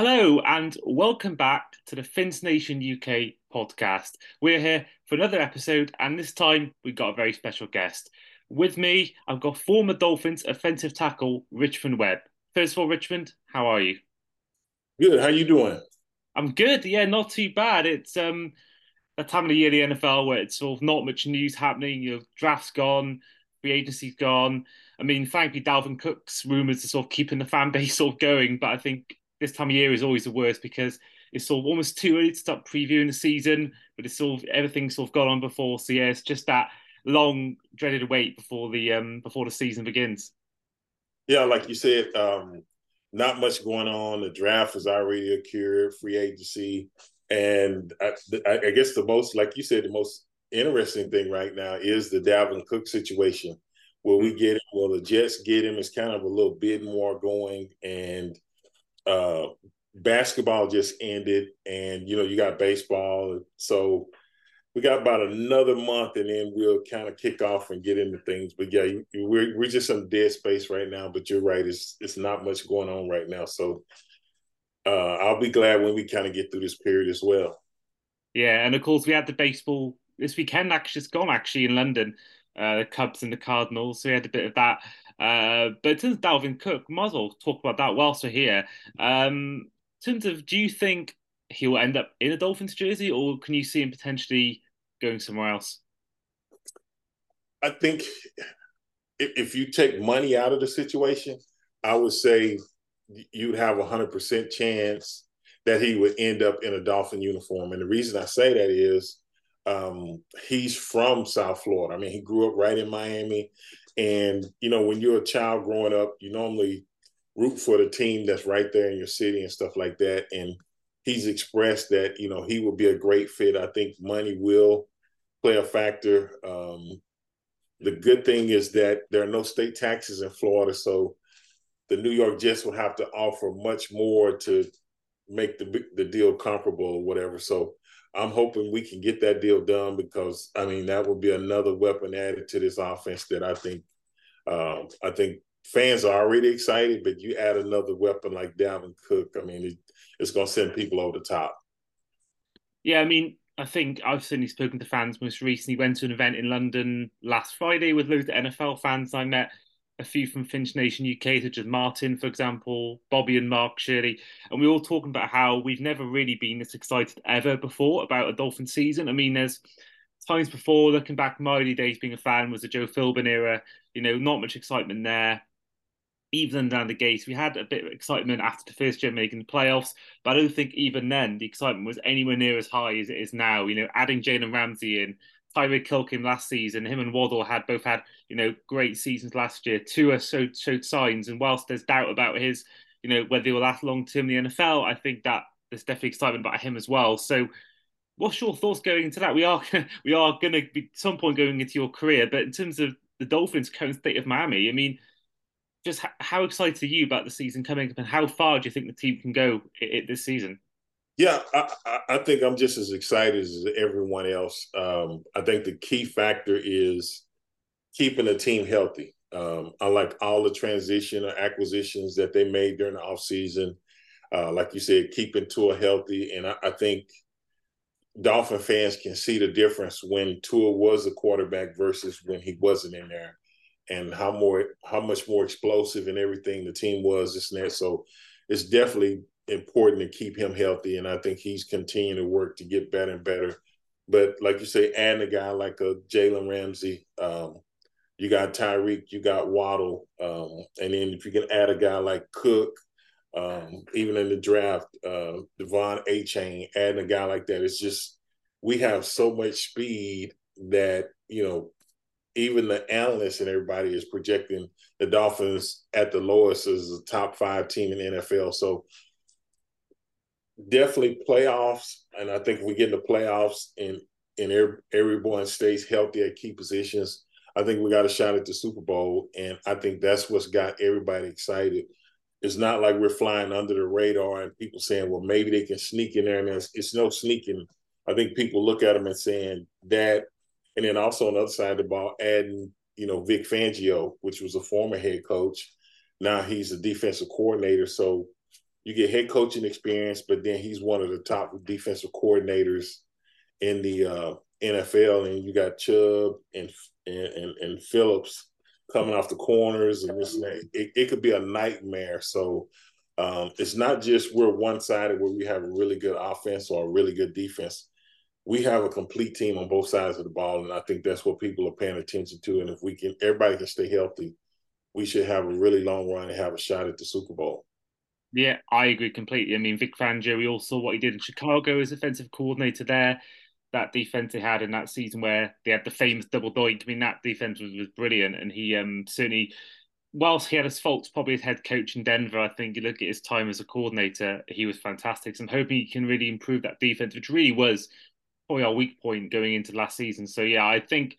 Hello and welcome back to the Fins Nation UK podcast. We're here for another episode, and this time we've got a very special guest. With me, I've got former Dolphins offensive tackle Richmond Webb. First of all, Richmond, how are you? Good. How are you doing? I'm good. Yeah, not too bad. It's um a time of the year the NFL where it's sort of not much news happening. You know, draft's gone, free agency's gone. I mean, frankly, Dalvin Cook's rumours are sort of keeping the fan base sort of going, but I think this time of year is always the worst because it's sort of almost too early to start previewing the season, but it's sort of everything's sort of gone on before. So yeah, it's just that long dreaded wait before the um before the season begins. Yeah, like you said, um, not much going on. The draft is already occurred, free agency, and I, I, guess the most, like you said, the most interesting thing right now is the Dalvin Cook situation. Will we get him? Will the Jets get him? It's kind of a little bit more going, and uh, basketball just ended, and you know you got baseball, so we got about another month, and then we'll kind of kick off and get into things. But yeah, we're we're just in dead space right now. But you're right; it's it's not much going on right now. So uh, I'll be glad when we kind of get through this period as well. Yeah, and of course we had the baseball this weekend. Actually, it's gone actually in London. Uh, the Cubs and the Cardinals. So we had a bit of that. Uh, but of Dalvin Cook, might as well talk about that whilst we're here. Um, in terms of, do you think he will end up in a Dolphins jersey, or can you see him potentially going somewhere else? I think if, if you take money out of the situation, I would say you'd have a hundred percent chance that he would end up in a Dolphin uniform. And the reason I say that is um, he's from South Florida. I mean, he grew up right in Miami. And, you know, when you're a child growing up, you normally root for the team that's right there in your city and stuff like that. And he's expressed that, you know, he will be a great fit. I think money will play a factor. Um, the good thing is that there are no state taxes in Florida. So the New York Jets will have to offer much more to make the the deal comparable or whatever. So I'm hoping we can get that deal done because I mean that would be another weapon added to this offense that I think um, I think fans are already excited, but you add another weapon like Dalvin Cook, I mean it, it's going to send people over the top. Yeah, I mean I think I've certainly spoken to fans most recently. Went to an event in London last Friday with loads of NFL fans I met a few from Fins Nation UK, such as Martin, for example, Bobby and Mark Shirley, and we are all talking about how we've never really been this excited ever before about a Dolphin season. I mean, there's times before looking back, my early days being a fan was the Joe Philbin era. You know, not much excitement there. Even down the gates, we had a bit of excitement after the first year making the playoffs, but I don't think even then the excitement was anywhere near as high as it is now. You know, adding Jalen Ramsey in, Tyreek Kilkin last season, him and Waddle had both had you know great seasons last year. Tua showed showed signs, and whilst there's doubt about his you know whether he will last long term in the NFL, I think that there's definitely excitement about him as well. So, what's your thoughts going into that? We are we are going to be at some point going into your career, but in terms of the Dolphins' current state of Miami, I mean, just how excited are you about the season coming up, and how far do you think the team can go this season? Yeah, I, I, think I'm just as excited as everyone else. Um, I think the key factor is keeping the team healthy. Um, I like all the transition or acquisitions that they made during the offseason. Uh, like you said, keeping Tua healthy. And I, I, think Dolphin fans can see the difference when Tua was a quarterback versus when he wasn't in there and how more how much more explosive and everything the team was this and that. So it's definitely important to keep him healthy, and I think he's continuing to work to get better and better. But like you say, and a guy like a Jalen Ramsey, um, you got Tyreek, you got Waddle, um, and then if you can add a guy like Cook, um, even in the draft, uh, De'Von Achane, adding a guy like that, it's just we have so much speed that you know even the analysts and everybody is projecting the Dolphins at the lowest as a top five team in the NFL. So definitely playoffs, and I think if we get in the playoffs and and every, everyone stays healthy at key positions, I think we got a shot at the Super Bowl, and I think that's what's got everybody excited. It's not like we're flying under the radar and people saying, "Well, maybe they can sneak in there," and it's, it's no sneaking. I think people look at them and saying that, and then also on the other side of the ball, adding you know Vic Fangio, which was a former head coach, now he's a defensive coordinator, so you get head coaching experience, but then he's one of the top defensive coordinators in the uh, NFL, and you got Chubb and and, and Phillips coming off the corners and this and that. It, it could be a nightmare. So um, it's not just we're one sided where we have a really good offense or a really good defense. We have a complete team on both sides of the ball, and I think that's what people are paying attention to. And if we can, everybody can stay healthy, we should have a really long run and have a shot at the Super Bowl. Yeah, I agree completely. I mean, Vic Fangio, we all saw what he did in Chicago as offensive coordinator there that defense they had in that season where they had the famous double doink. I mean, that defense was, was brilliant, and he um, certainly, whilst he had his faults, probably as head coach in Denver, I think you look at his time as a coordinator, he was fantastic. So I'm hoping he can really improve that defense, which really was probably our weak point going into last season. So yeah, I think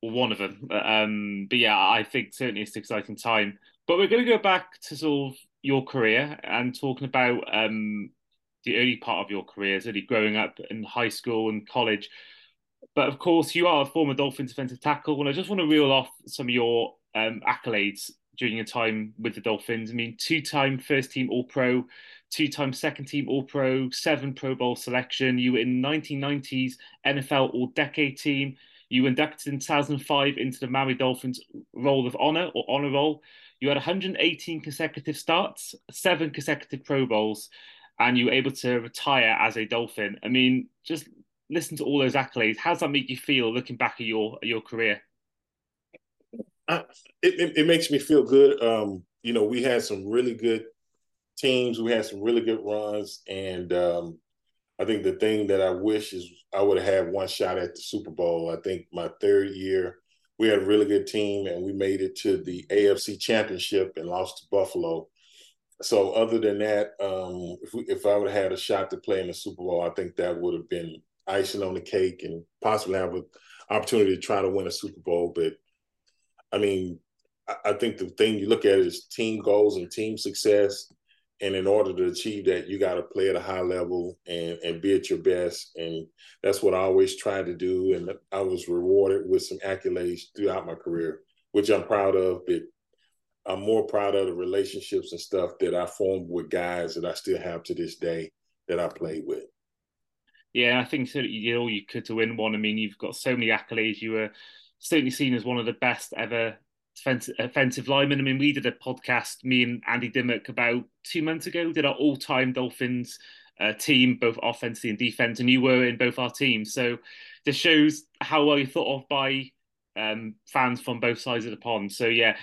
one of them. Um, but yeah, I think certainly it's an exciting time. But we're going to go back to sort of your career and talking about um, the early part of your career, really growing up in high school and college. But of course, you are a former Dolphins defensive tackle, and I just want to reel off some of your um, accolades during your time with the Dolphins. I mean, two-time first-team All-Pro, two-time second-team All-Pro, seven Pro Bowl selection. You were in 1990s NFL All-Decade Team. You were inducted in 2005 into the Miami Dolphins Roll of Honor or Honor Roll. You had 118 consecutive starts, seven consecutive Pro Bowls, and you were able to retire as a Dolphin. I mean, just listen to all those accolades. How does that make you feel looking back at your your career? Uh, it, it, it makes me feel good. Um, you know, we had some really good teams. We had some really good runs, and um, I think the thing that I wish is I would have had one shot at the Super Bowl. I think my third year, we had a really good team, and we made it to the AFC Championship and lost to Buffalo so other than that, um, if we, if I would have had a shot to play in the Super Bowl, I think that would have been icing on the cake and possibly have an opportunity to try to win a Super Bowl. But I mean, I, I think the thing you look at is team goals and team success. And in order to achieve that, you got to play at a high level and, and be at your best. And that's what I always tried to do. And I was rewarded with some accolades throughout my career, which I'm proud of. But I'm more proud of the relationships and stuff that I formed with guys that I still have to this day that I played with. Yeah, I think certainly you all you could to win one. I mean, you've got so many accolades. You were certainly seen as one of the best ever defensive, offensive linemen. I mean, we did a podcast, me and Andy Dimmock, about two months ago, did our all time Dolphins uh, team, both offensively and defense, and you were in both our teams. So this shows how well you thought of by um, fans from both sides of the pond. So yeah,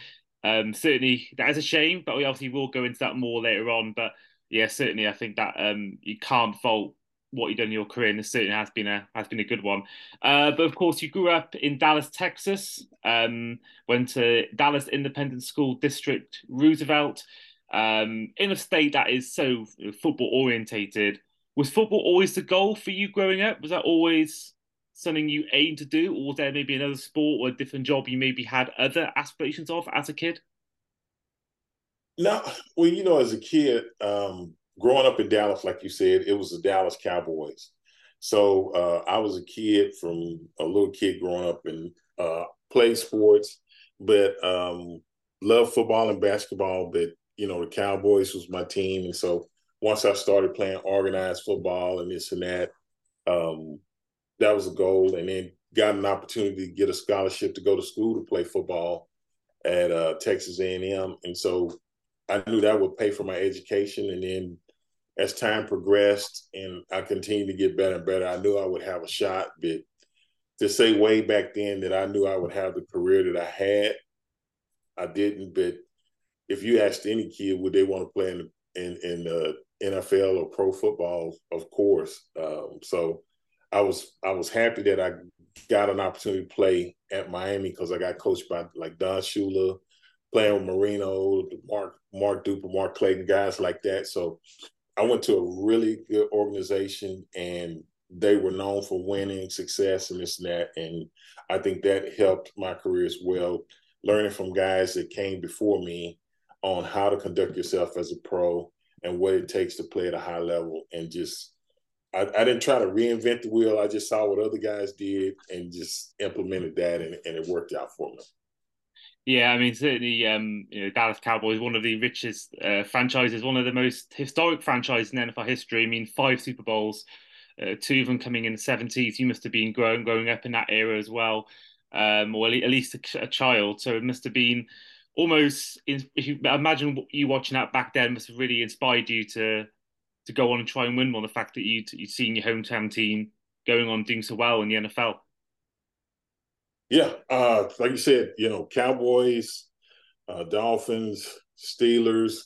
um, certainly, that is a shame, but we obviously will go into that more later on. But yeah, certainly, I think that um, you can't fault what you've done in your career, and this certainly has been a has been a good one. Uh, but of course, you grew up in Dallas, Texas. Um, went to Dallas Independent School District, Roosevelt, um, in a state that is so football orientated. Was football always the goal for you growing up? Was that always something you aim to do, or was there maybe another sport or a different job you maybe had other aspirations of as a kid? No, well, you know, as a kid, um, growing up in Dallas, like you said, it was the Dallas Cowboys. So uh, I was a kid from a little kid growing up and uh, played sports, but um, loved football and basketball. But you know, the Cowboys was my team, and so once I started playing organized football and this and that, um, that was a goal, and then got an opportunity to get a scholarship to go to school to play football at uh, Texas A&M, and so I knew that would pay for my education. And then as time progressed and I continued to get better and better, I knew I would have a shot. But to say way back then that I knew I would have the career that I had, I didn't. But if you asked any kid, would they want to play in in, in the NFL or pro football? Of course. Um, so I was I was happy that I got an opportunity to play at Miami because I got coached by like Don Shula, playing with Marino, Mark Mark Duper, Mark Clayton, guys like that. So I went to a really good organization and they were known for winning, success, and this and that. And I think that helped my career as well, learning from guys that came before me on how to conduct yourself as a pro and what it takes to play at a high level and just I, I, didn't try to reinvent the wheel. I just saw what other guys did and just implemented that, and, and it worked out for me. Yeah, I mean certainly, um, you know, Dallas Cowboys one of the richest uh, franchises, one of the most historic franchises in NFL history. I mean, five Super Bowls, uh, two of them coming in the seventies. You must have been growing growing up in that era as well, um, or at least a, a child. So it must have been almost. If you imagine you watching that back then, must have really inspired you to to go on and try and win one. The fact that you you'd seen your hometown team going on doing so well in the NFL. Yeah, uh, like you said, you know, Cowboys, uh, Dolphins, Steelers.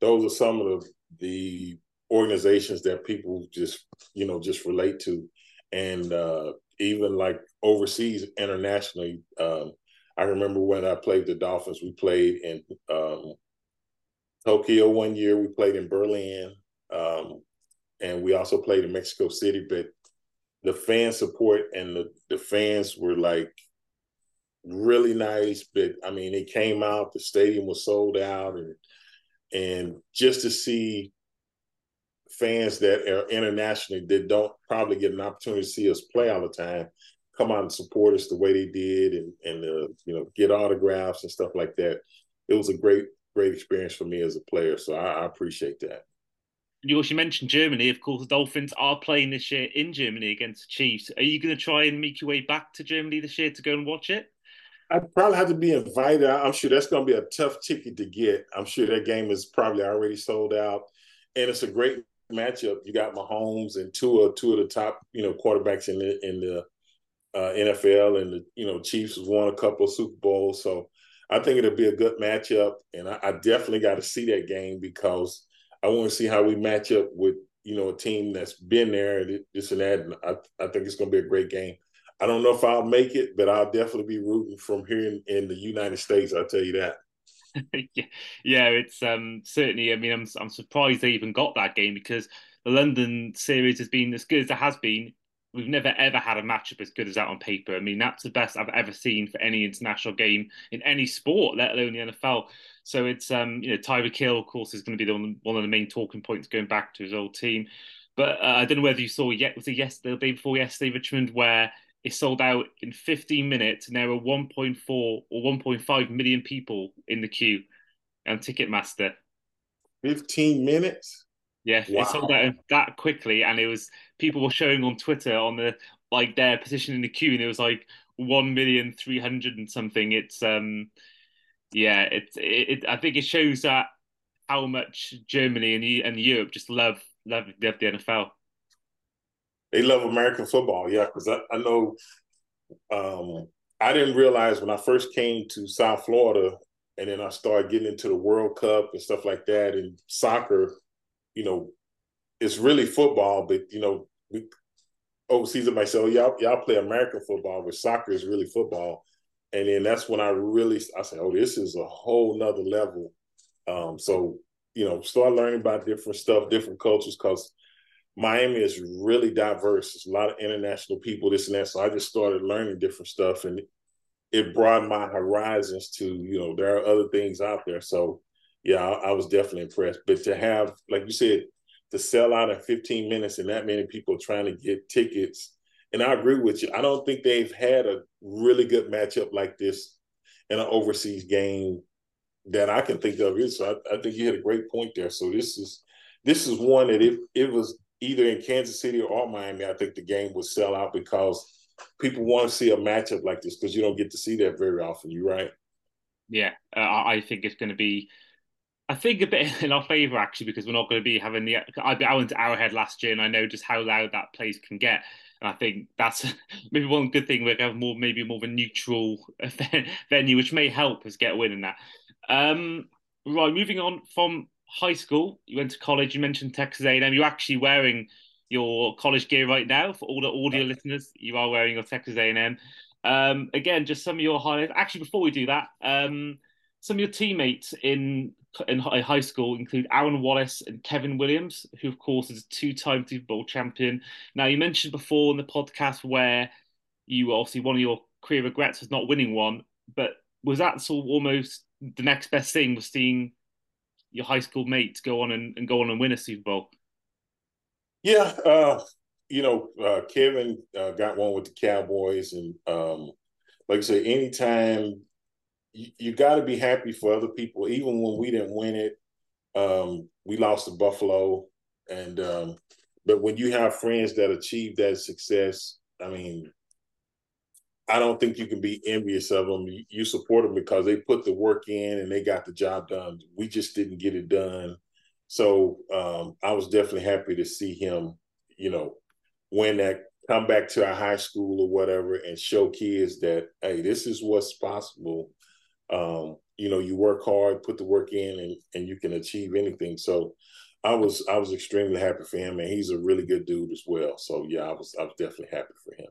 Those are some of the the organizations that people just you know just relate to, and uh, even like overseas, internationally. Um, I remember when I played the Dolphins. We played in um, Tokyo one year. We played in Berlin, um, and we also played in Mexico City. But the fan support and the the fans were like really nice. But I mean, it came out, the stadium was sold out, and and just to see fans that are internationally that don't probably get an opportunity to see us play all the time come out and support us the way they did and and uh, you know get autographs and stuff like that it was a great great experience for me as a player so I, I appreciate that you also mentioned Germany. Of course, the Dolphins are playing this year in Germany against the Chiefs. Are you going to try and make your way back to Germany this year to go and watch it? I probably have to be invited. I'm sure that's going to be a tough ticket to get. I'm sure that game is probably already sold out, and it's a great matchup. You got Mahomes and two of two of the top you know quarterbacks in the in the uh, NFL, and the you know Chiefs won a couple of Super Bowls, so I think it'll be a good matchup. And I, I definitely got to see that game because I want to see how we match up with you know a team that's been there, this and that. And I, I think it's going to be a great game. I don't know if I'll make it, but I'll definitely be rooting from here in, in the United States. I'll tell you that. yeah, it's um, certainly. I mean, I'm I'm surprised they even got that game because the London series has been as good as it has been. We've never ever had a matchup as good as that on paper. I mean, that's the best I've ever seen for any international game in any sport, let alone the NFL. So it's um, you know, Tyreek Hill, of course, is going to be the one, one of the main talking points going back to his old team. But uh, I don't know whether you saw yet was it yesterday, the day before yesterday, Richmond, where it sold out in 15 minutes, and there were 1.4 or 1.5 million people in the queue on Ticketmaster. 15 minutes? Yeah, wow. it sold out that quickly, and it was people were showing on Twitter on the like their position in the queue, and it was like one million three hundred and something. It's um, yeah, it's it, it. I think it shows that how much Germany and and Europe just love love, love the NFL they love American football. Yeah, because I, I, know um, I didn't realize when I first came to South Florida, and then I started getting into the World Cup and stuff like that, and soccer. You know, it's really football, but you know, we overseas it might say, "Oh, y'all y'all play American football, but soccer is really football." And then that's when I really I said, "Oh, this is a whole nother level." Um, so you know, start learning about different stuff, different cultures, because Miami is really diverse. There's a lot of international people, this and that. So I just started learning different stuff and it broadened my horizons to, you know, there are other things out there. So yeah, I, I was definitely impressed. But to have, like you said, to sell out in 15 minutes and that many people trying to get tickets. And I agree with you. I don't think they've had a really good matchup like this in an overseas game that I can think of. So I, I think you had a great point there. So this is this is one that if it was either in Kansas City or Miami, I think the game would sell out because people want to see a matchup like this because you don't get to see that very often. You're right. Yeah, uh, I think it's going to be. I think a bit in our favour actually because we're not going to be having the. I, I went to Arrowhead last year and I know just how loud that place can get. And I think that's maybe one good thing. We're going to have more, maybe more of a neutral venue, which may help us get a win in that. Um, right, moving on from high school, you went to college, you mentioned Texas A&M. You're actually wearing your college gear right now for all the audio listeners. You are wearing your Texas A&M. Um, again, just some of your highlights. Actually, before we do that, um, some of your teammates in in high school include Aaron Wallace and Kevin Williams, who of course is a two-time Super Bowl champion. Now, you mentioned before in the podcast where you obviously one of your career regrets was not winning one, but was that sort of almost the next best thing was seeing your high school mates go on and, and go on and win a Super Bowl? Yeah, uh, you know, uh, Kevin uh, got one with the Cowboys, and um, like I said, anytime you, you got to be happy for other people, even when we didn't win it. Um, we lost to Buffalo, and um, but when you have friends that achieve that success, I mean, I don't think you can be envious of them. You, support them because they put the work in and they got the job done. We just didn't get it done. So um, I was definitely happy to see him, you know, win that, come back to our high school or whatever, and show kids that hey, this is what's possible. Um, you know, you work hard, put the work in, and and you can achieve anything. So I was I was extremely happy for him, and he's a really good dude as well. So yeah, I was I was definitely happy for him.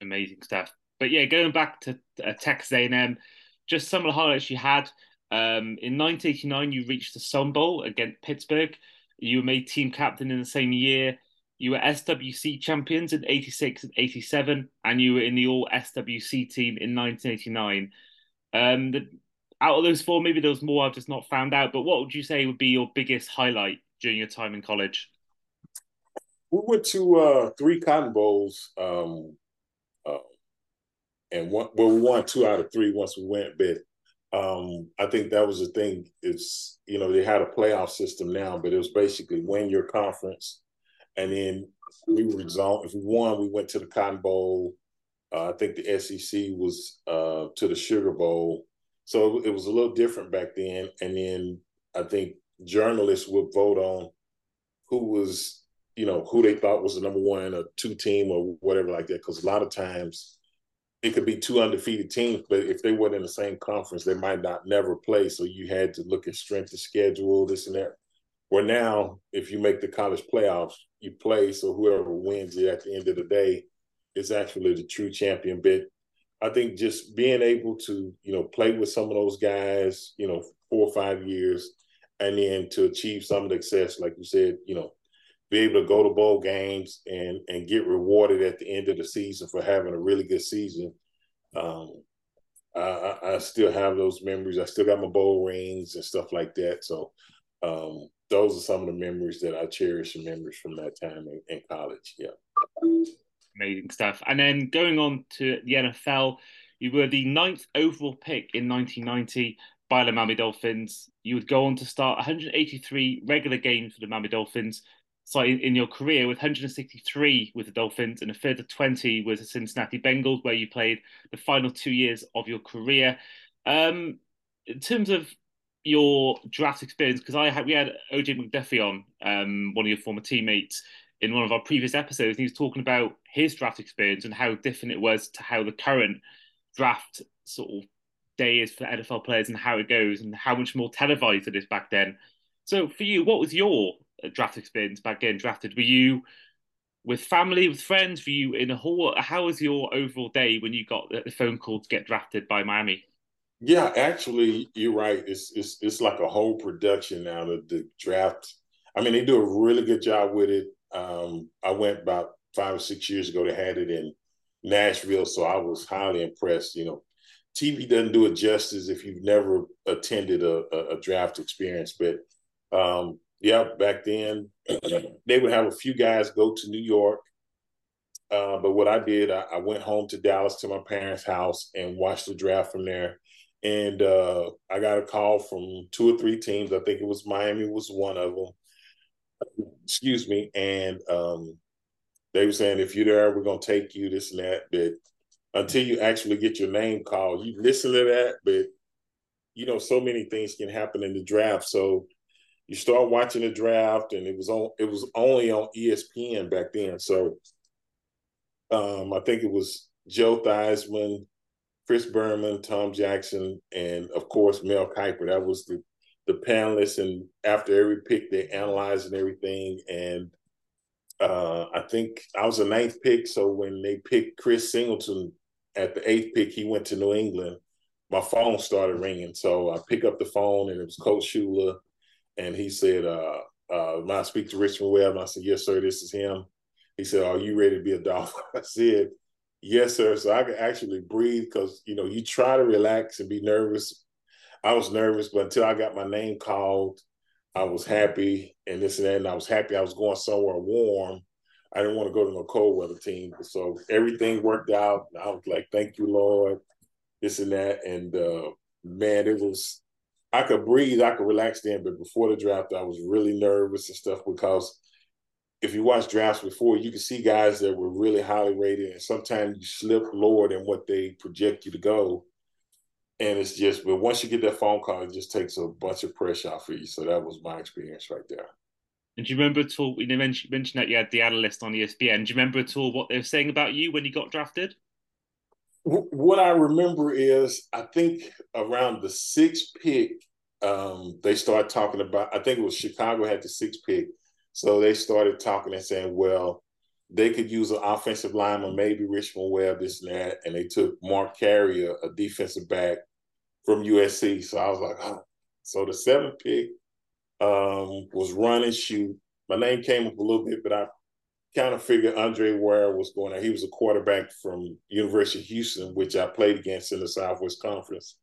Amazing stuff. But yeah, going back to uh, Texas A&M, just some of the highlights you had. Um, in 1989, you reached the Sun Bowl against Pittsburgh. You were made team captain in the same year. You were SWC champions in 86 and 87, and you were in the All SWC team in 1989. Um, the, out of those four, maybe there was more I've just not found out, but what would you say would be your biggest highlight during your time in college? We went to uh, three Cotton Bowls, um, and one, well, we won two out of three once we went, but um, I think that was the thing. It's you know they had a playoff system now, but it was basically win your conference, and then we were zone. If we won, we went to the Cotton Bowl. Uh, I think the SEC was uh, to the Sugar Bowl, so it was a little different back then. And then I think journalists would vote on who was, you know, who they thought was the number one or two team or whatever like that. Because a lot of times it could be two undefeated teams, but if they weren't in the same conference, they might not never play. So you had to look at strength of schedule, this and that. Where now, if you make the college playoffs, you play. So whoever wins it at the end of the day is actually the true champion. But I think just being able to, you know, play with some of those guys, you know, four or five years, and then to achieve some success, like you said, you know, be able to go to bowl games and and get rewarded at the end of the season for having a really good season. Um, I, I, still have those memories. I still got my bowl rings and stuff like that. So um, those are some of the memories that I cherish and memories from that time in, in college. Yeah. Amazing stuff. And then going on to the NFL, you were the ninth overall pick in 1990 by the Miami Dolphins. You would go on to start 183 regular games for the Miami Dolphins, so in, your career with 163 with the Dolphins and a further 20 with the Cincinnati Bengals, where you played the final two years of your career. Um, in terms of your draft experience, because I had we had OJ McDuffie on, um, one of your former teammates, in one of our previous episodes, and he was talking about his draft experience and how different it was to how the current draft sort of day is for NFL players and how it goes and how much more televised it is back then. So for you, what was your draft experience back getting drafted? Were you with family, with friends? Were you in a hall? How was your overall day when you got the phone call to get drafted by Miami? Yeah, actually, you're right. It's it's it's like a whole production now. The, the draft. I mean, they do a really good job with it. Um, I went about five or six years ago. They had it in Nashville, so I was highly impressed. You know, TV doesn't do it justice if you've never attended a, a, a draft experience, but um, yeah, back then they would have a few guys go to New York. Uh, but what I did, I, I, went home to Dallas to my parents' house and watched the draft from there. And uh, I got a call from two or three teams. I think it was Miami was one of them. Excuse me. And um, they were saying, if you're there, we're gonna take you this and that. But until you actually get your name called, you listen to that. But you know, so many things can happen in the draft. So you start watching the draft, and it was on. It was only on ESPN back then. So um, I think it was Joe Theismann, Chris Berman, Tom Jackson, and of course Mel Kiper. That was the the panelists, and after every pick, they analyzed and everything. And uh, I think I was a ninth pick, so when they picked Chris Singleton at the eighth pick, he went to New England. My phone started ringing, so I pick up the phone, and it was Coach Shula and he said, uh, uh, "When I speak to Richmond Webb," I said, "Yes, sir, this is him." He said, "Are you ready to be a Dolphin?" I said, "Yes, sir." So I could actually breathe because you know you try to relax and be nervous. I was nervous, but until I got my name called, I was happy and this and that. And I was happy I was going somewhere warm. I didn't want to go to no cold weather team. So everything worked out. I was like, thank you, Lord, this and that. And uh, man, it was I could breathe, I could relax then, but before the draft, I was really nervous and stuff because if you watch drafts before, you can see guys that were really highly rated, and sometimes you slip lower than what they project you to go. And it's just, but once you get that phone call, it just takes a bunch of pressure off of you. So that was my experience right there. And do you remember at all? You mentioned that you had the analyst on ESPN. Do you remember at all what they were saying about you when you got drafted? What I remember is, I think around the sixth pick, um, they started talking about. I think it was Chicago had the sixth pick, so they started talking and saying, "Well, they could use an offensive lineman, maybe Richmond Webb, this and that." And they took Mark Carrier, a defensive back from USC. So I was like, oh. so the seventh pick um, was run and shoot. My name came up a little bit, but I kind of figured Andre Ware was going to. He was a quarterback from University of Houston, which I played against in the Southwest Conference.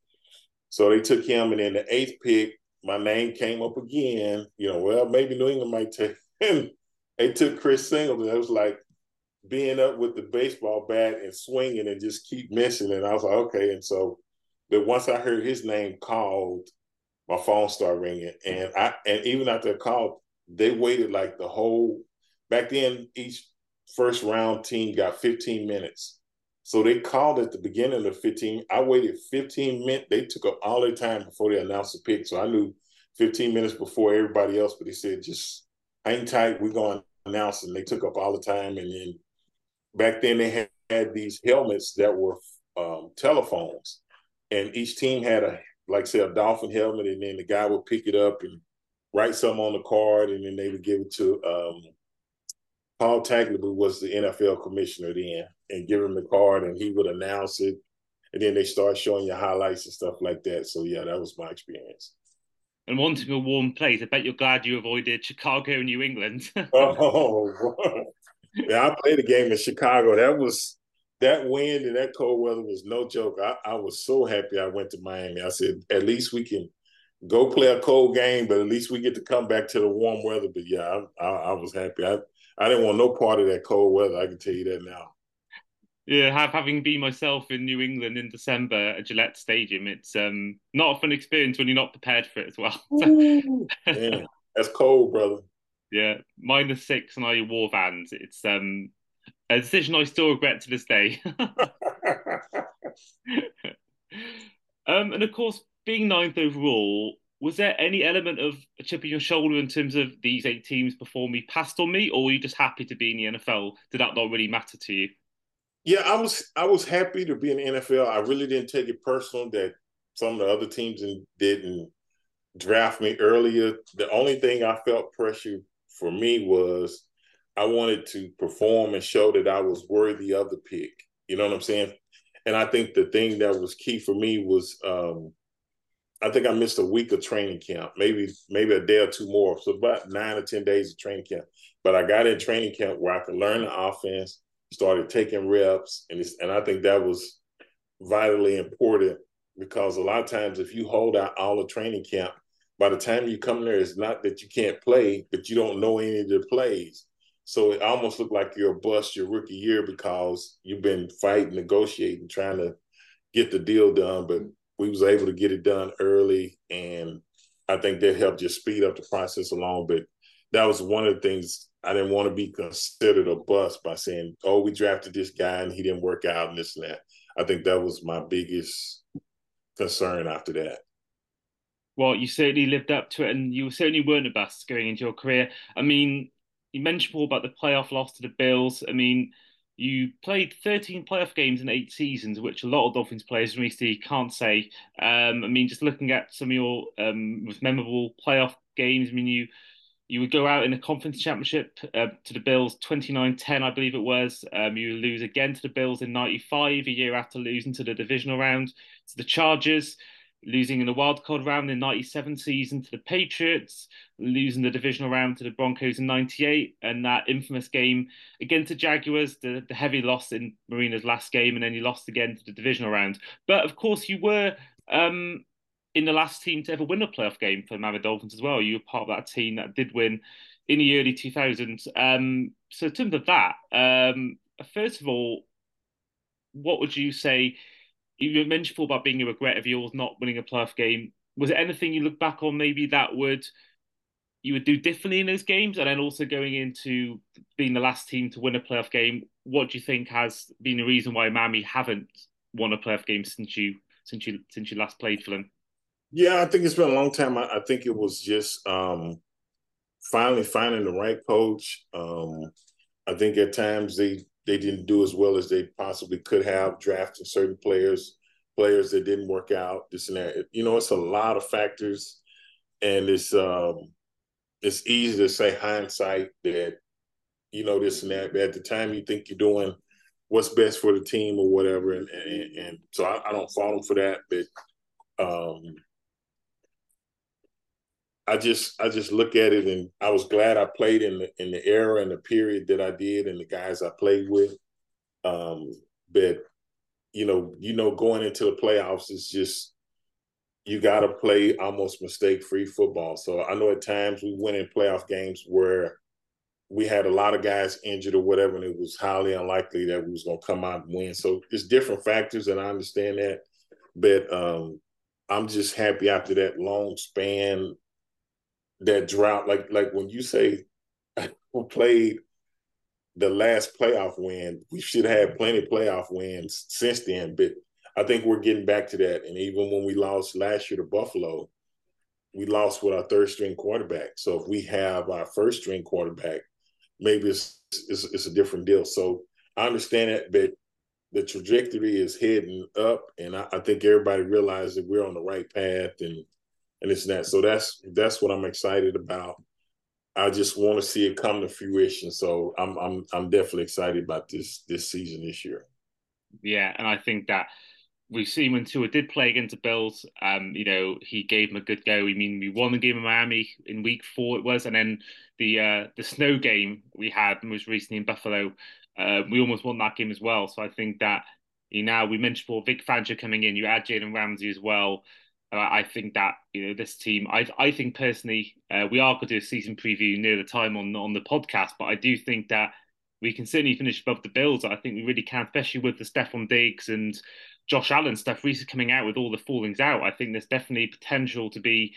So they took him, and then the eighth pick, my name came up again. You know, well, maybe New England might take him. They took Chris Singleton. It was like being up with the baseball bat and swinging and just keep missing. And I was like, okay. And so, but once I heard his name called, my phone started ringing, and I and even after the call, they waited like the whole. Back then, each first round team got 15 minutes. So they called at the beginning of 15. I waited 15 minutes. They took up all their time before they announced the pick. So I knew 15 minutes before everybody else, but they said, just hang tight. We're going to announce. And they took up all the time. And then back then they had, had these helmets that were um, telephones. And each team had a like say a dolphin helmet, and then the guy would pick it up and write something on the card, and then they would give it to um, Paul Tagliabue was the NFL commissioner then, and give him the card, and he would announce it, and then they start showing you highlights and stuff like that. So yeah, that was my experience. And wanting a warm place, I bet you're glad you avoided Chicago and New England. oh, yeah, I played a game in Chicago. That was that wind and that cold weather was no joke. I, I was so happy I went to Miami. I said, at least we can go play a cold game, but at least we get to come back to the warm weather. But yeah, I, I, I was happy. I, I didn't want no part of that cold weather. I can tell you that now. Yeah, have, having been myself in New England in December at Gillette Stadium, it's um not a fun experience when you're not prepared for it as well. Ooh, man, that's cold, brother. Yeah, minus six and I wore Vans. It's um a decision I still regret to this day. um, and of course, being ninth overall, was there any element of a chip on your shoulder in terms of these eight teams before me passed on me, or were you just happy to be in the NFL? Did that not really matter to you? Yeah, I was. I was happy to be in the NFL. I really didn't take it personal that some of the other teams didn't draft me earlier. The only thing I felt pressure for me was I wanted to perform and show that I was worthy of the pick. You know what I'm saying? And I think the thing that was key for me was um, I think I missed a week of training camp, maybe maybe a day or two more. So about nine or ten days of training camp. But I got in training camp where I could learn the offense, started taking reps, and and I think that was vitally important because a lot of times if you hold out all the training camp, by the time you come there, it's not that you can't play, but you don't know any of the plays. So it almost looked like you're a bust your rookie year because you've been fighting, negotiating, trying to get the deal done. But we was able to get it done early, and I think that helped just speed up the process along. But that was one of the things I didn't want to be considered a bust by saying, "Oh, we drafted this guy and he didn't work out and this and that." I think that was my biggest concern after that. Well, you certainly lived up to it, and you certainly weren't a bust going into your career. I mean, you mentioned more about the playoff loss to the Bills. I mean, you played 13 playoff games in eight seasons, which a lot of Dolphins players recently can't say. Um, I mean, just looking at some of your um, most memorable playoff games, I mean, you you would go out in a conference championship uh, to the Bills 29-10, I believe it was. Um, you lose again to the Bills in 95, a year after losing to the divisional round to the Chargers losing in the wild card round in 97 season to the Patriots, losing the divisional round to the Broncos in 98, and that infamous game against the Jaguars, the, the heavy loss in Marino's last game, and then you lost again to the divisional round. But of course, you were um, in the last team to ever win a playoff game for the Miami Dolphins as well. You were part of that team that did win in the early 2000s. Um, so, in terms of that, um, first of all, what would you say you mentioned before about being a regret of yours not winning a playoff game. Was there anything you look back on maybe that would you would do differently in those games, and then also going into being the last team to win a playoff game? What do you think has been the reason why Miami haven't won a playoff game since you since you since you last played for them? Yeah, I think it's been a long time. I, I think it was just um, finally finding the right coach. Um, I think at times they they didn't do as well as they possibly could have drafting certain players, players that didn't work out, this and that. You know, it's a lot of factors, and it's um, it's easy to say hindsight that you know this and that, but at the time you think you're doing what's best for the team or whatever, and and, and so I, I, don't fault them for that, but um, I just I just look at it and I was glad I played in the in the era and the period that I did and the guys I played with. Um, but you know, you know, going into the playoffs is just you got to play almost mistake free football. So I know at times we went in playoff games where we had a lot of guys injured or whatever, and it was highly unlikely that we was going to come out and win. So it's different factors, and I understand that. But um, I'm just happy after that long span that drought. Like like when you say we played the last playoff win, we should have plenty of playoff wins since then. But I think we're getting back to that. And even when we lost last year to Buffalo, we lost with our third string quarterback. So if we have our first string quarterback, maybe it's it's, it's a different deal. So I understand that, but the trajectory is heading up, and I, I think everybody realizes that we're on the right path and and it's that. So that's that's what I'm excited about. I just want to see it come to fruition. So I'm I'm I'm definitely excited about this this season this year. Yeah, and I think that we've seen when Tua did play against the Bills, um, you know, he gave him a good go. I mean, we won the game in Miami in week four it was, and then the uh, the snow game we had most recently in Buffalo, uh, we almost won that game as well. So I think that you know we mentioned for Vic Fangio coming in, you add Jalen Ramsey as well. I think that you know this team. I I think personally, uh, we are going to do a season preview near the time on on the podcast, but I do think that we can certainly finish above the Bills. I think we really can, especially with the Stefon Diggs and Josh Allen stuff recently coming out with all the fallings out. I think there's definitely potential to be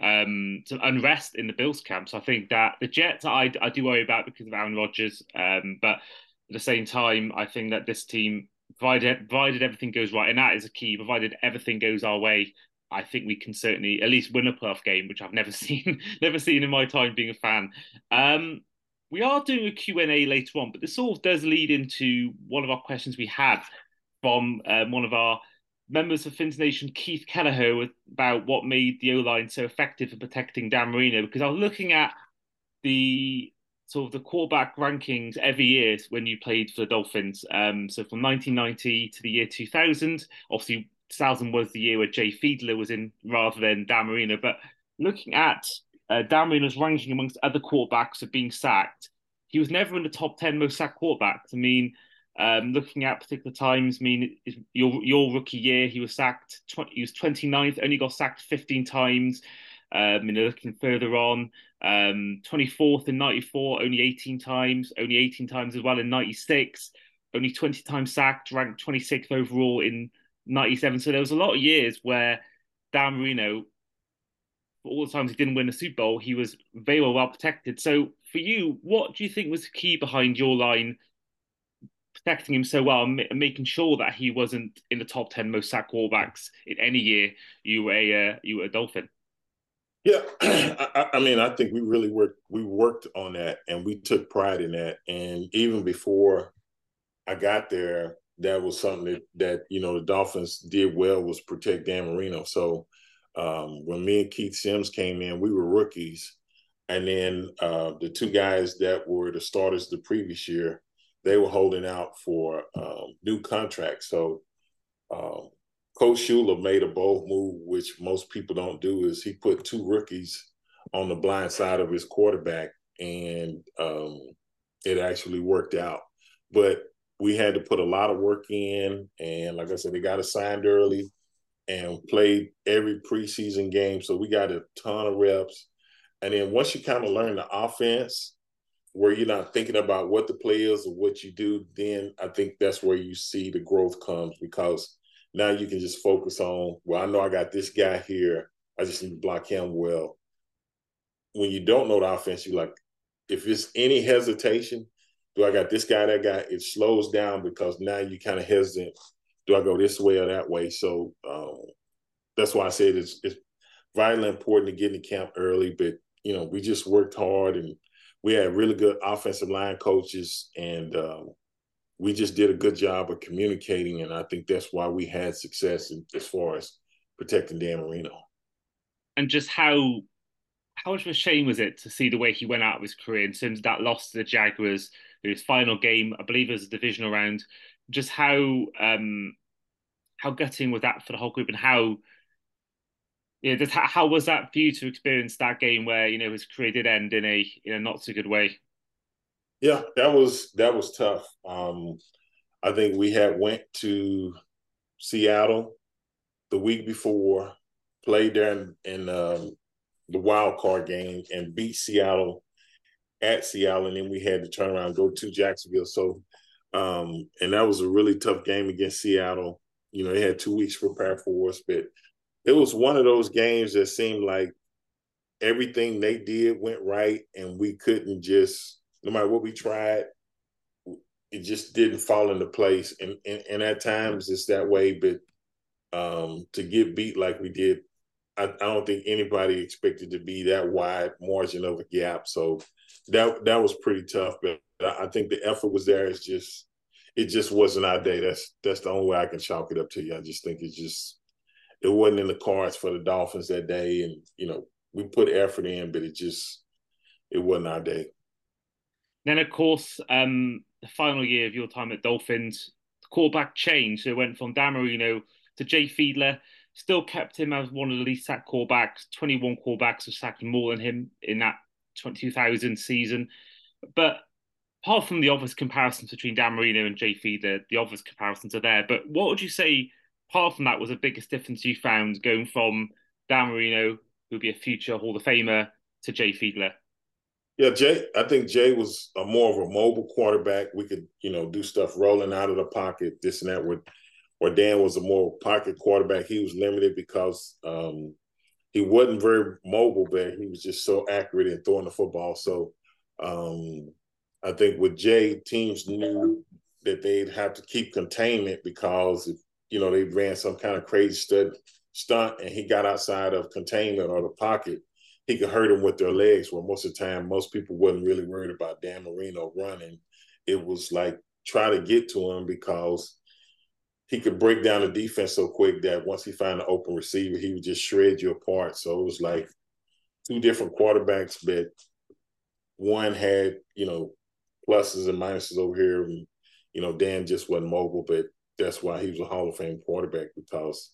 um, some unrest in the Bills camp. So I think that the Jets I I do worry about because of Aaron Rodgers, um, but at the same time, I think that this team provided provided everything goes right, and that is a key. Provided everything goes our way, I think we can certainly at least win a playoff game, which I've never seen, never seen in my time being a fan. Um, we are doing a Q&A later on, but this of does lead into one of our questions we had from um, one of our members of Fins Nation, Keith Kelleher, about what made the O-line so effective for protecting Dan Marino, because I was looking at the sort of the quarterback rankings every year when you played for the Dolphins. Um, so from 1990 to the year 2000, obviously 2000 was the year where Jay Fiedler was in rather than Dan Marino. But looking at uh, Dan Marino's ranking amongst other quarterbacks of being sacked, he was never in the top 10 most sacked quarterbacks. I mean, um, looking at particular times, I mean, your your rookie year, he was sacked. he was 29th, only got sacked 15 times. Um, you know, looking further on, um, 24th in 94, only 18 times, only 18 times as well in 96, only 20 times sacked, ranked 26th overall in 97. So there was a lot of years where Dan Marino, all the times he didn't win a Super Bowl, he was very well, well protected. So for you, what do you think was the key behind your line protecting him so well and making sure that he wasn't in the top 10 most sack quarterbacks in any year you were a, uh, you were a Dolphin? Yeah, I, I, mean, I think we really worked. We worked on that, and we took pride in that. And even before I got there, that was something that, that you know the Dolphins did well was protect Dan Marino. So um, when me and Keith Sims came in, we were rookies, and then uh, the two guys that were the starters the previous year, they were holding out for um, new contracts. So um, Coach Shula made a bold move, which most people don't do, is he put two rookies on the blind side of his quarterback, and um, it actually worked out. But we had to put a lot of work in, and like I said, they got assigned early and played every preseason game, so we got a ton of reps. And then once you kind of learn the offense, where you're not thinking about what the play is or what you do, then I think that's where you see the growth comes because Now you can just focus on, well, I know I got this guy here. I just need to block him well. When you don't know the offense, you like, if it's any hesitation, do I got this guy, that guy? It slows down because now you kind of hesitant. Do I go this way or that way? So um, that's why I said it's, it's vitally important to get in camp early. But you know, we just worked hard and we had really good offensive line coaches, and um, we just did a good job of communicating. And I think that's why we had success in, as far as protecting Dan Marino. And just how how much of a shame was it to see the way he went out of his career in terms of that loss to the Jaguars, his final game, I believe was a divisional round. Just how um, how gutting was that for the whole group, and how yeah, just how, how was that for you to experience that game where you know his career did end in a in a not so good way? Yeah, that was that was tough. Um, I think we had went to Seattle the week before, played there in, in um, the wild card game and beat Seattle at Seattle, and then we had to turn around go to Jacksonville. So, um, and that was a really tough game against Seattle. You know, they had two weeks to prepare for us, but it was one of those games that seemed like everything they did went right, and we couldn't just, no matter what we tried, it just didn't fall into place. And and, and at times it's that way, but um, to get beat like we did, I don't think anybody expected to be that wide margin of a gap. So that that was pretty tough. But I think the effort was there. It's just it just wasn't our day. That's that's the only way I can chalk it up to you. I just think it's just it wasn't in the cards for the Dolphins that day. And, you know, we put effort in, but it just, it wasn't our day. Then, of course, um, the final year of your time at Dolphins, the quarterback changed. So it went from Dan Marino to Jay Fiedler. Still kept him as one of the least sacked quarterbacks. 21 quarterbacks have sacked more than him in that 2000 season. But apart from the obvious comparisons between Dan Marino and Jay Fiedler, the obvious comparisons are there. But what would you say apart from that was the biggest difference you found going from Dan Marino, who'd be a future Hall of Famer, to Jay Fiedler? Yeah, Jay, I think Jay was a more of a mobile quarterback. We could, you know, do stuff rolling out of the pocket, this and that. Where, where Dan was a more pocket quarterback, he was limited because um, he wasn't very mobile, but he was just so accurate in throwing the football. So um, I think with Jay, teams knew that they'd have to keep containment because if you know, they ran some kind of crazy stud, stunt and he got outside of containment or the pocket, he could hurt him with their legs. Where most of the time, most people wasn't really worried about Dan Marino running. It was like try to get to him because he could break down the defense so quick that once he found an open receiver, he would just shred you apart. So it was like two different quarterbacks, but one had, you know, pluses and minuses over here. And, you know, Dan just wasn't mobile, but that's why he was a Hall of Fame quarterback because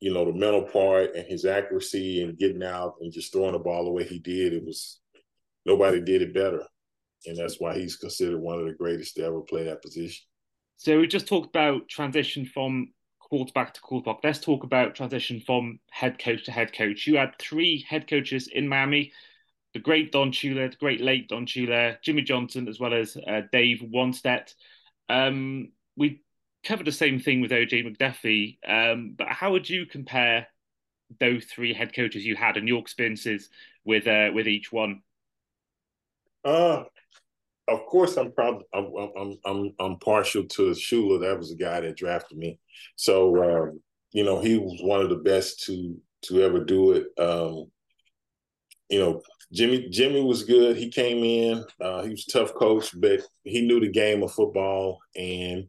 you know the mental part and his accuracy and getting out and just throwing the ball the way he did. It was nobody did it better, and that's why he's considered one of the greatest to ever play that position. So we just talked about transition from quarterback to quarterback. Let's talk about transition from head coach to head coach. You had three head coaches in Miami. The great Don Shula, the great late Don Shula, Jimmy Johnson, as well as uh, Dave Wannstedt. Um, we covered the same thing with OJ McDuffie, um, but how would you compare those three head coaches you had and your experiences with uh, with each one? Uh, of course, I'm probably I'm I'm I'm I'm partial to Shula. That was the guy that drafted me, so um, you know he was one of the best to to ever do it. Um, you know, Jimmy Jimmy was good. He came in. Uh, he was a tough coach, but he knew the game of football, and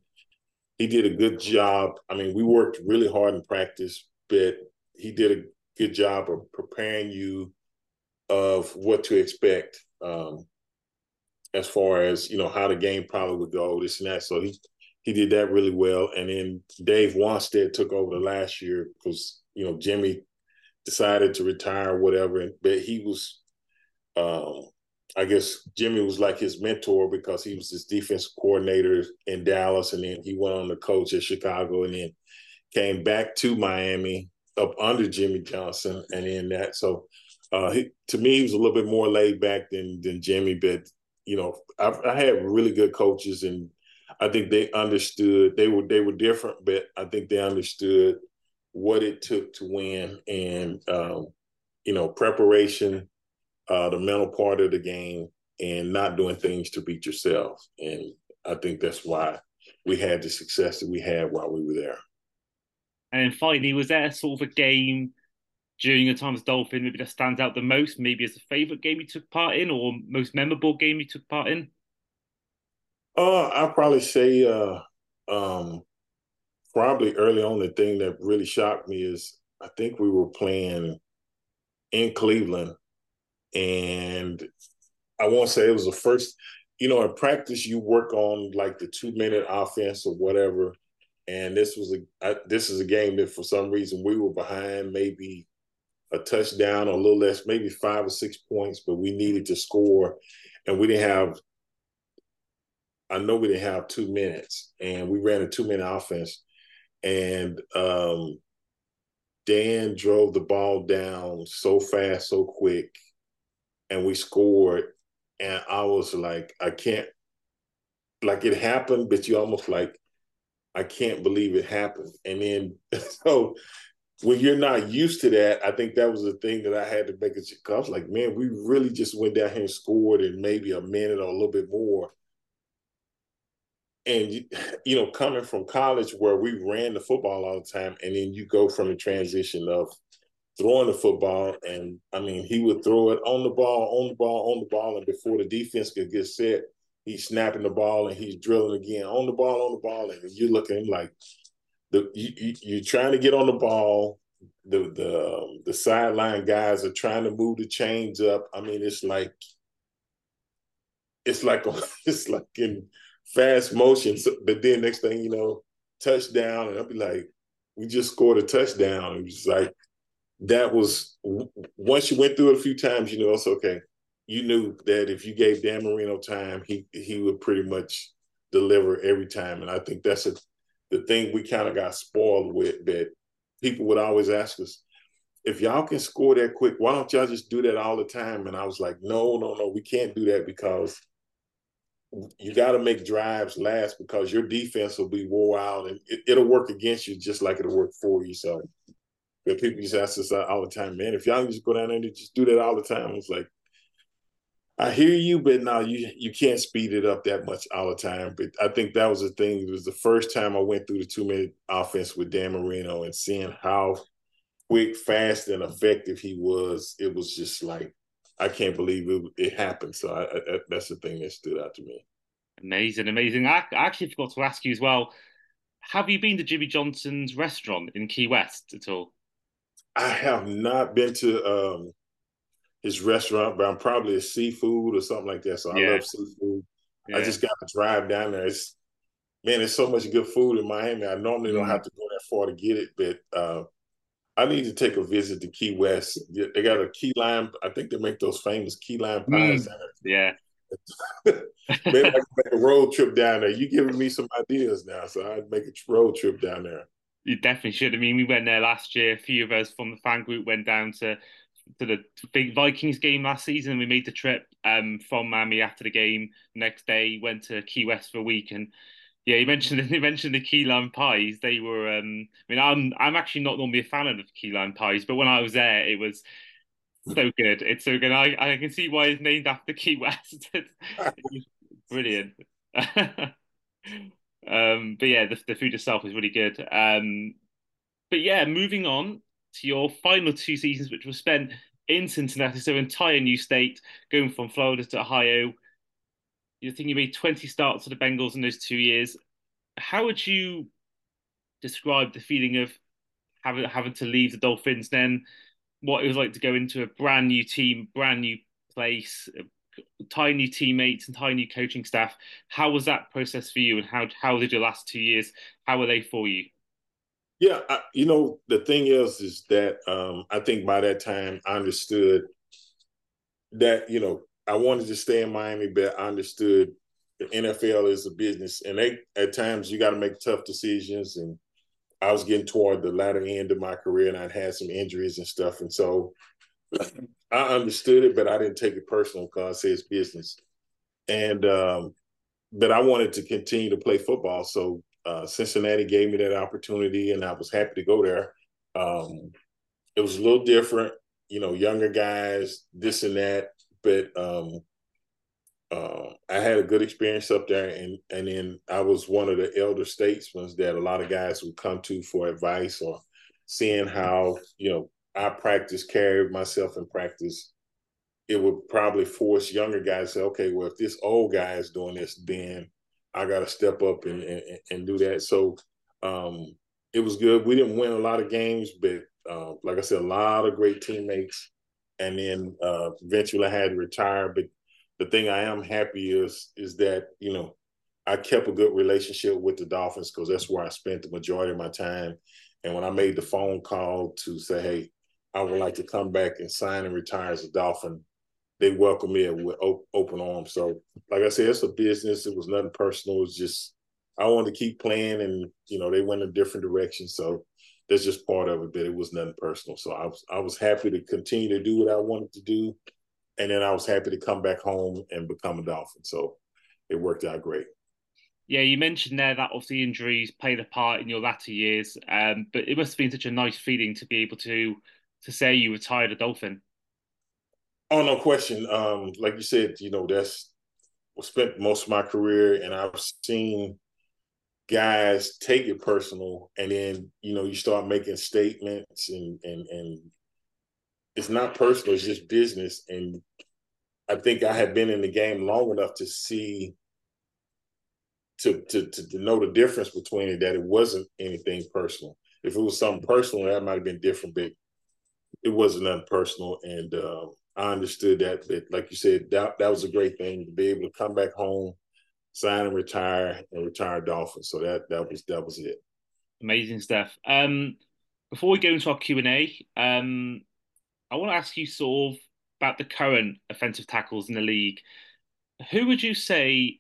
he did a good job. I mean, we worked really hard in practice, but he did a good job of preparing you of what to expect um, as far as you know how the game probably would go, this and that. So he he did that really well. And then Dave Wannstedt took over the last year because you know Jimmy decided to retire or whatever, but he was um, I guess Jimmy was like his mentor because he was his defense coordinator in Dallas, and then he went on to coach at Chicago, and then came back to Miami up under Jimmy Johnson, and then that. So, uh, he, to me, he was a little bit more laid back than than Jimmy, but you know, I've, I had really good coaches, and I think they understood they were they were different, but I think they understood what it took to win and um, you know preparation, uh, the mental part of the game, and not doing things to beat yourself. And I think that's why we had the success that we had while we were there. And finally, was there sort of a game during your time as Dolphin maybe that stands out the most, maybe as a favourite game you took part in or most memorable game you took part in? Uh, I'll probably say uh, um, probably early on the thing that really shocked me is I think we were playing in Cleveland and I won't say it was the first, you know, in practice you work on like the two minute offense or whatever. And this was a I, this is a game that for some reason we were behind maybe a touchdown or a little less, maybe five or six points, but we needed to score, and we didn't have. I know we didn't have two minutes, and we ran a two minute offense, and um, Dan drove the ball down so fast, so quick, and we scored. And I was like, I can't, like it happened, but you almost like, I can't believe it happened. And then so when you're not used to that, I think that was the thing that I had to make it. I was like, man, we really just went down here and scored in maybe a minute or a little bit more. And you know, coming from college where we ran the football all the time, and then you go from the transition of throwing the football, and I mean, he would throw it on the ball, on the ball, on the ball, and before the defense could get set, he's snapping the ball and he's drilling again on the ball, on the ball, and you're looking like, the you, are trying to get on the ball. The the um, the sideline guys are trying to move the chains up. I mean, it's like it's like it's like in fast motion. So, but then next thing you know, touchdown, and I'll be like, we just scored a touchdown. It was like that was once you went through it a few times, you know, it's okay. You knew that if you gave Dan Marino time, he he would pretty much deliver every time, and I think that's a the thing we kind of got spoiled with that people would always ask us, if y'all can score that quick, why don't y'all just do that all the time? And I was like, no, no, no, we can't do that because you got to make drives last because your defense will be wore out and it, will work against you just like it'll work for you. So, but people just ask us all the time, man, if y'all just go down there and just do that all the time, it's like, I hear you, but now you you can't speed it up that much all the time. But I think that was the thing. It was the first time I went through the two minute offense with Dan Marino and seeing how quick, fast, and effective he was. It was just like I can't believe it, it happened. So I, I, that's the thing that stood out to me. Amazing, amazing. I, I actually forgot to ask you as well. Have you been to Jimmy Johnson's restaurant in Key West at all? I have not been to um, his restaurant, but I'm probably a seafood or something like that. So yeah. I love seafood. Yeah. I just got to drive down there. It's man, there's so much good food in Miami. I normally mm. don't have to go that far to get it, but uh, I need to take a visit to Key West. They got a key lime. I think they make those famous key lime pies. Mm. Yeah. Maybe I can make a road trip down there. You're giving me some ideas now, so I'd make a road trip down there. You definitely should. I mean, we went there last year. A few of us from the fan group went down to to the big Vikings game last season. We made the trip um, from Miami after the game. Next day, went to Key West for a week, and yeah, you mentioned you mentioned the key lime pies. They were. Um, I mean, I'm I'm actually not normally a fan of the key lime pies, but when I was there, it was so good. It's so good. I I can see why it's named after Key West. brilliant. um, but yeah, the, the food itself is really good. Um, but yeah, moving on to your final two seasons, which were spent in Cincinnati, so entire new state, going from Florida to Ohio. You think you made 20 starts for the Bengals in those two years. How would you describe the feeling of having having to leave the Dolphins then? What it was like to go into a brand new team, brand new place, tiny teammates and tiny coaching staff. How was that process for you, and how how did your last two years? How were they for you? Yeah, I, you know the thing is, is that um, I think by that time I understood that you know I wanted to stay in Miami, but I understood the NFL is a business, and they at times you got to make tough decisions. And I was getting toward the latter end of my career, and I'd had some injuries and stuff, and so I understood it, but I didn't take it personal because it's business. And um, but I wanted to continue to play football. So uh, Cincinnati gave me that opportunity, and I was happy to go there. Um, it was a little different, you know, younger guys, this and that, but um, uh, I had a good experience up there, and and then I was one of the elder statesmen that a lot of guys would come to for advice or seeing how you know I practice carried myself in practice. It would probably force younger guys to say, okay, well, if this old guy is doing this, then I got to step up and, and, and do that. So um, it was good. We didn't win a lot of games, but uh, like I said, a lot of great teammates. And then uh, eventually I had to retire. But the thing I am happy is is that you know I kept a good relationship with the Dolphins because that's where I spent the majority of my time. And when I made the phone call to say, "Hey, I would like to come back and sign and retire as a Dolphin," they welcomed me with open arms. So, like I said, it's a business. It was nothing personal. It was just I wanted to keep playing, and you know they went a different direction. So that's just part of it. But it was nothing personal. So I was I was happy to continue to do what I wanted to do, and then I was happy to come back home and become a Dolphin. So it worked out great. Yeah, you mentioned there that obviously injuries played a part in your latter years, um, but it must have been such a nice feeling to be able to to say you retired a Dolphin. Oh no question. Um, like you said, you know, that's spent most of my career and I've seen guys take it personal and then, you know, you start making statements and and and it's not personal, it's just business. And I think I have been in the game long enough to see to, to to to know the difference between it that it wasn't anything personal. If it was something personal, that might have been different, but it wasn't nothing personal. And uh, I understood that, that, like you said, that that was a great thing to be able to come back home, sign and retire, and retire Dolphin. So that that was that was it. Amazing stuff. Um, before we go into our Q and A, um, I want to ask you sort of about the current offensive tackles in the league. Who would you say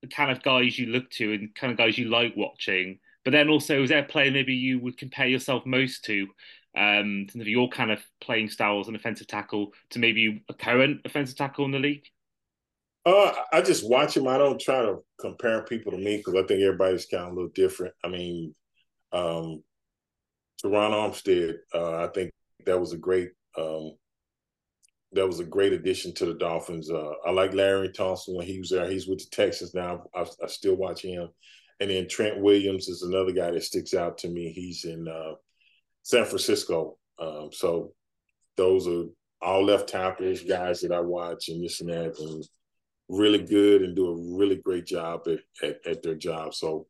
the kind of guys you look to and kind of guys you like watching? But then also, is there a player maybe you would compare yourself most to um, of your kind of playing style as an offensive tackle to maybe a current offensive tackle in the league? Uh, I just watch him. I don't try to compare people to me because I think everybody's kind of a little different. I mean, um, Terron Armstead, uh, I think that was a great um, that was a great addition to the Dolphins. Uh, I like Laremy Tunsil when he was there. He's with the Texans now. I, I, still watch him. And then Trent Williams is another guy that sticks out to me. He's in uh, San Francisco. Um, so those are all left tackles, guys that I watch and this and that, and really good and do a really great job at, at, at their job. So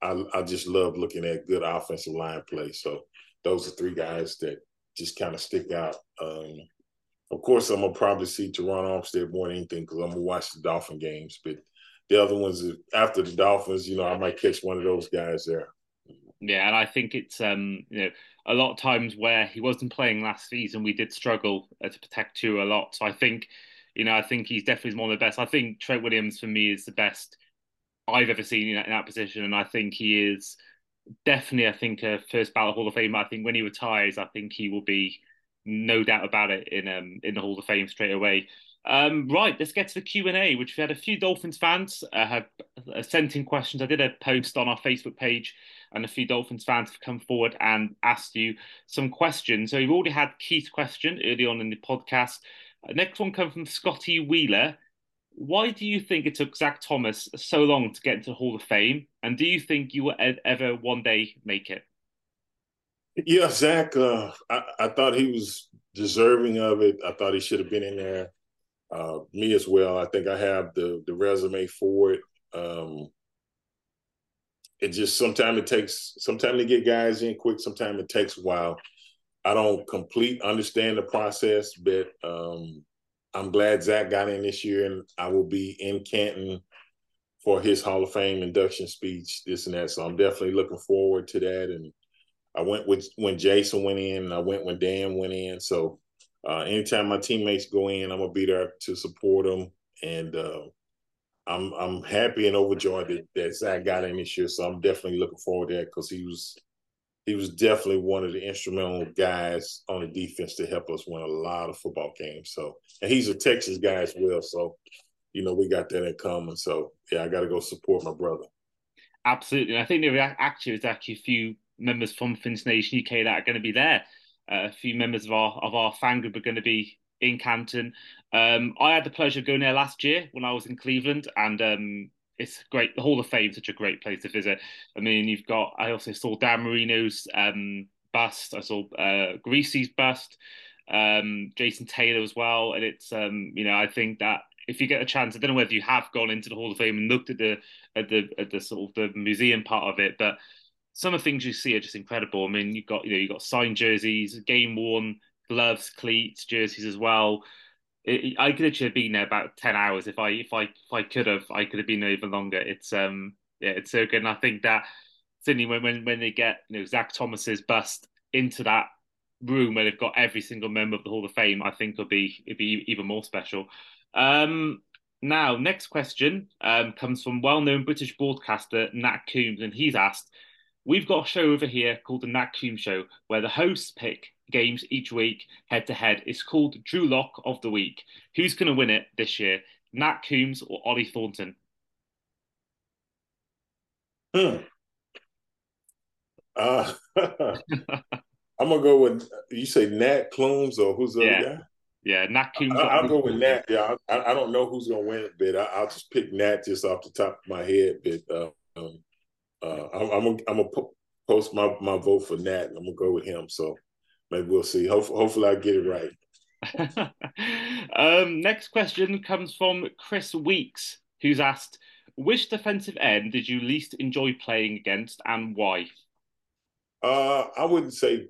I, I just love looking at good offensive line play. So those are three guys that just kind of stick out. Um, of course, I'm gonna probably see Terron Armstead more than anything because I'm gonna watch the Dolphin games. But the other ones, after the Dolphins, you know, I might catch one of those guys there. Yeah, and I think it's um, you know a lot of times where he wasn't playing last season, we did struggle uh, to protect Tua a lot. So I think, you know, I think he's definitely one of the best. I think Trent Williams for me is the best I've ever seen in that, in that position, and I think he is definitely, I think, a first ballot Hall of Fame. I think when he retires, I think he will be no doubt about it in um in the Hall of Fame straight away. Um, right, let's get to the Q and A, which we had a few Dolphins fans uh, have uh, sent in questions. I did a post on our Facebook page, and a few Dolphins fans have come forward and asked you some questions. So we've already had Keith's question early on in the podcast. Uh, next one comes from Scotty Wheeler. Why do you think it took Zach Thomas so long to get into the Hall of Fame, and do you think you will ever one day make it? Yeah, Zach, uh, I, I thought he was deserving of it. I thought he should have been in there uh, me as well. I think I have the the resume for it. Um, it just sometimes it takes sometimes to get guys in quick. Sometimes it takes a while. I don't complete understand the process, but um, I'm glad Zach got in this year, and I will be in Canton for his Hall of Fame induction speech, this and that. So I'm definitely looking forward to that. And I went with when Jason went in, and I went when Dan went in. So uh, anytime my teammates go in, I'm gonna be there to support them, and uh, I'm I'm happy and overjoyed that, that Zach got in this year. So I'm definitely looking forward to that because he was he was definitely one of the instrumental guys on the defense to help us win a lot of football games. So and he's a Texas guy as well. So you know, we got that in common. So yeah, I got to go support my brother. Absolutely, I think there actually is actually a few members from Fins Nation UK that are going to be there. Uh, a few members of our of our fan group are going to be in Canton. Um, I had the pleasure of going there last year when I was in Cleveland, and um, it's great. The Hall of Fame is such a great place to visit. I mean, you've got. I also saw Dan Marino's um, bust. I saw uh, Griese's bust. Um, Jason Taylor as well, and it's um, you know I think that if you get a chance, I don't know whether you have gone into the Hall of Fame and looked at the at the at the sort of the museum part of it, but some of the things you see are just incredible. I mean, you've got you know you've got signed jerseys, game worn gloves, cleats, jerseys as well. It, I could have been there about ten hours if I if I if I could have. I could have been there even longer. It's um yeah, it's so good, and I think that certainly when when when they get you know Zach Thomas's bust into that room where they've got every single member of the Hall of Fame, I think it'll be it'll be even more special. Um, now, next question um, comes from well-known British broadcaster Nat Coombs, and he's asked, "We've got a show over here called the Nat Coombs Show, where the hosts pick games each week head to head. It's called Drew Lock of the Week. Who's going to win it this year, Nat Coombs or Ollie Thornton?" Hmm. Uh, I'm gonna go with you. Say Nat Coombs or who's the yeah. other guy? Yeah, Nat Coombs. I, will go with Nat. Yeah, I, I, don't know who's gonna win it, but I, will just pick Nat just off the top of my head. But uh, um, uh, I'm, I'm gonna, I'm gonna post my, my vote for Nat. I'm gonna go with him. So maybe we'll see. Hopefully, hopefully I get it right. um, next question comes from Chris Weeks, who's asked, "Which defensive end did you least enjoy playing against, and why?" Uh, I wouldn't say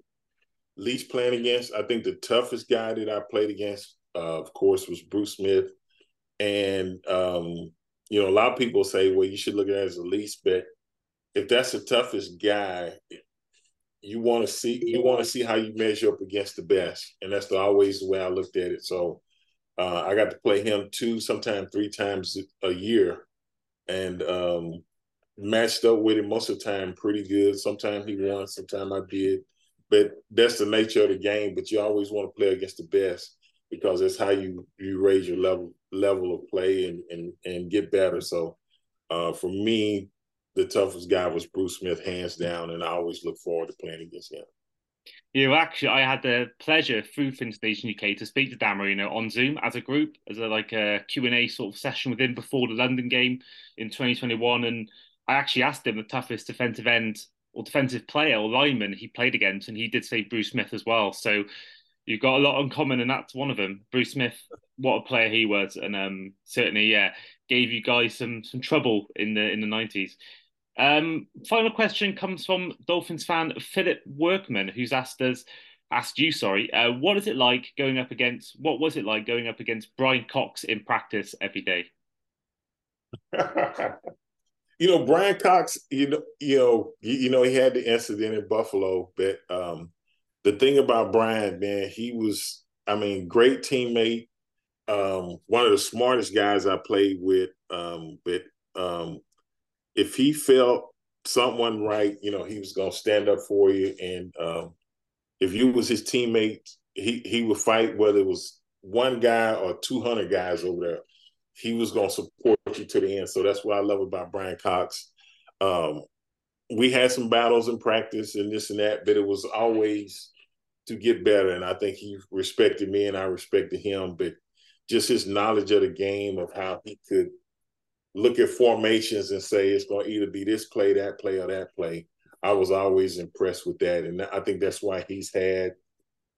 least playing against. I think the toughest guy that I played against, uh, of course, was Bruce Smith. And um, you know, a lot of people say, well, you should look at it as the least, but if that's the toughest guy, you want to see you want to see how you measure up against the best, and that's the, always the way I looked at it. So uh, I got to play him two, sometimes three times a year, and um, matched up with him most of the time pretty good. Sometimes he won, sometimes I did but that's the nature of the game. But you always want to play against the best because that's how you you raise your level level of play and and and get better. So uh, for me, the toughest guy was Bruce Smith, hands down, and I always look forward to playing against him. Yeah, well, actually, I had the pleasure through Fins Nation UK to speak to Dan Marino on Zoom as a group, as a like a Q and A sort of session with him before the London game in 2021, and I actually asked him the toughest defensive end or defensive player or lineman he played against, and he did say Bruce Smith as well. So you've got a lot in common, and that's one of them. Bruce Smith, what a player he was, and um, certainly, yeah, gave you guys some some trouble in the in the nineties. Um, final question comes from Dolphins fan Philip Workman, who's asked us, asked you, sorry, uh, what is it like going up against? What was it like going up against Brian Cox in practice every day? you know, Brian Cox, you know, you know, you, you, know, he had the incident in Buffalo, but um, the thing about Brian, man, he was, I mean, great teammate, um, one of the smartest guys I played with. Um, but um, if he felt someone right, you know, he was gonna stand up for you. And um, if you was his teammate, he he would fight whether it was one guy or two hundred guys over there he was going to support you to the end. So that's what I love about Brian Cox. Um, we had some battles in practice and this and that, but it was always to get better. And I think he respected me and I respected him. But just his knowledge of the game of how he could look at formations and say it's going to either be this play, that play, or that play. I was always impressed with that. And I think that's why he's had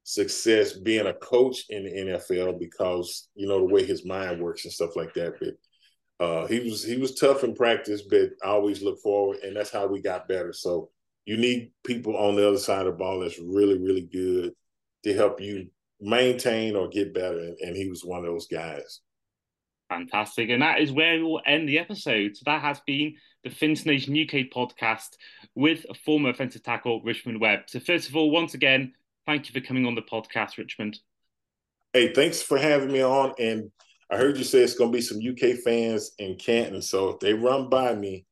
success being a coach in the NFL because you know the way his mind works and stuff like that. But uh, he was he was tough in practice, but I always look forward, and that's how we got better. So you need people on the other side of the ball that's really really good to help you maintain or get better, and he was one of those guys. Fantastic. And that is where we'll end the episode. So that has been the Fins Nation UK podcast with former offensive tackle Richmond Webb. So first of all, once again, Thank you for coming on the podcast, Richmond. Hey, thanks for having me on. And I heard you say it's going to be some UK fans in Canton. So if they run by me,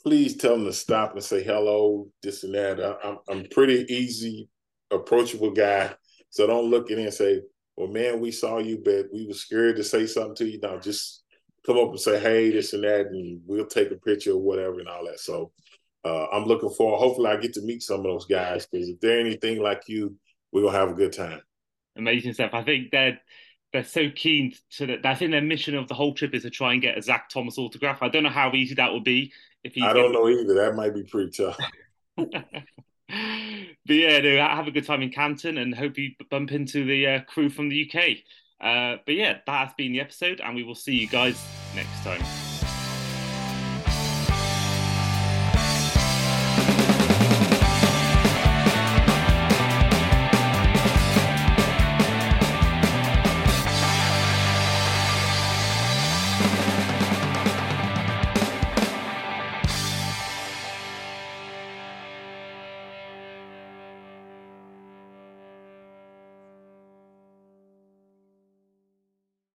please tell them to stop and say hello, this and that. I, am I'm pretty easy, approachable guy. So don't look at me and say, well, man, we saw you, but we were scared to say something to you. Now just come up and say, hey, this and that, and we'll take a picture or whatever and all that. So uh, I'm looking forward. Hopefully, I get to meet some of those guys because if they're anything like you, we're gonna have a good time. Amazing stuff. I think they're they're so keen to that. I think their mission of the whole trip is to try and get a Zach Thomas autograph. I don't know how easy that will be. If he, I don't know either. That might be pretty tough. but yeah, no, have a good time in Canton and hope you bump into the uh, crew from the UK. Uh, but yeah, that has been the episode, and we will see you guys next time.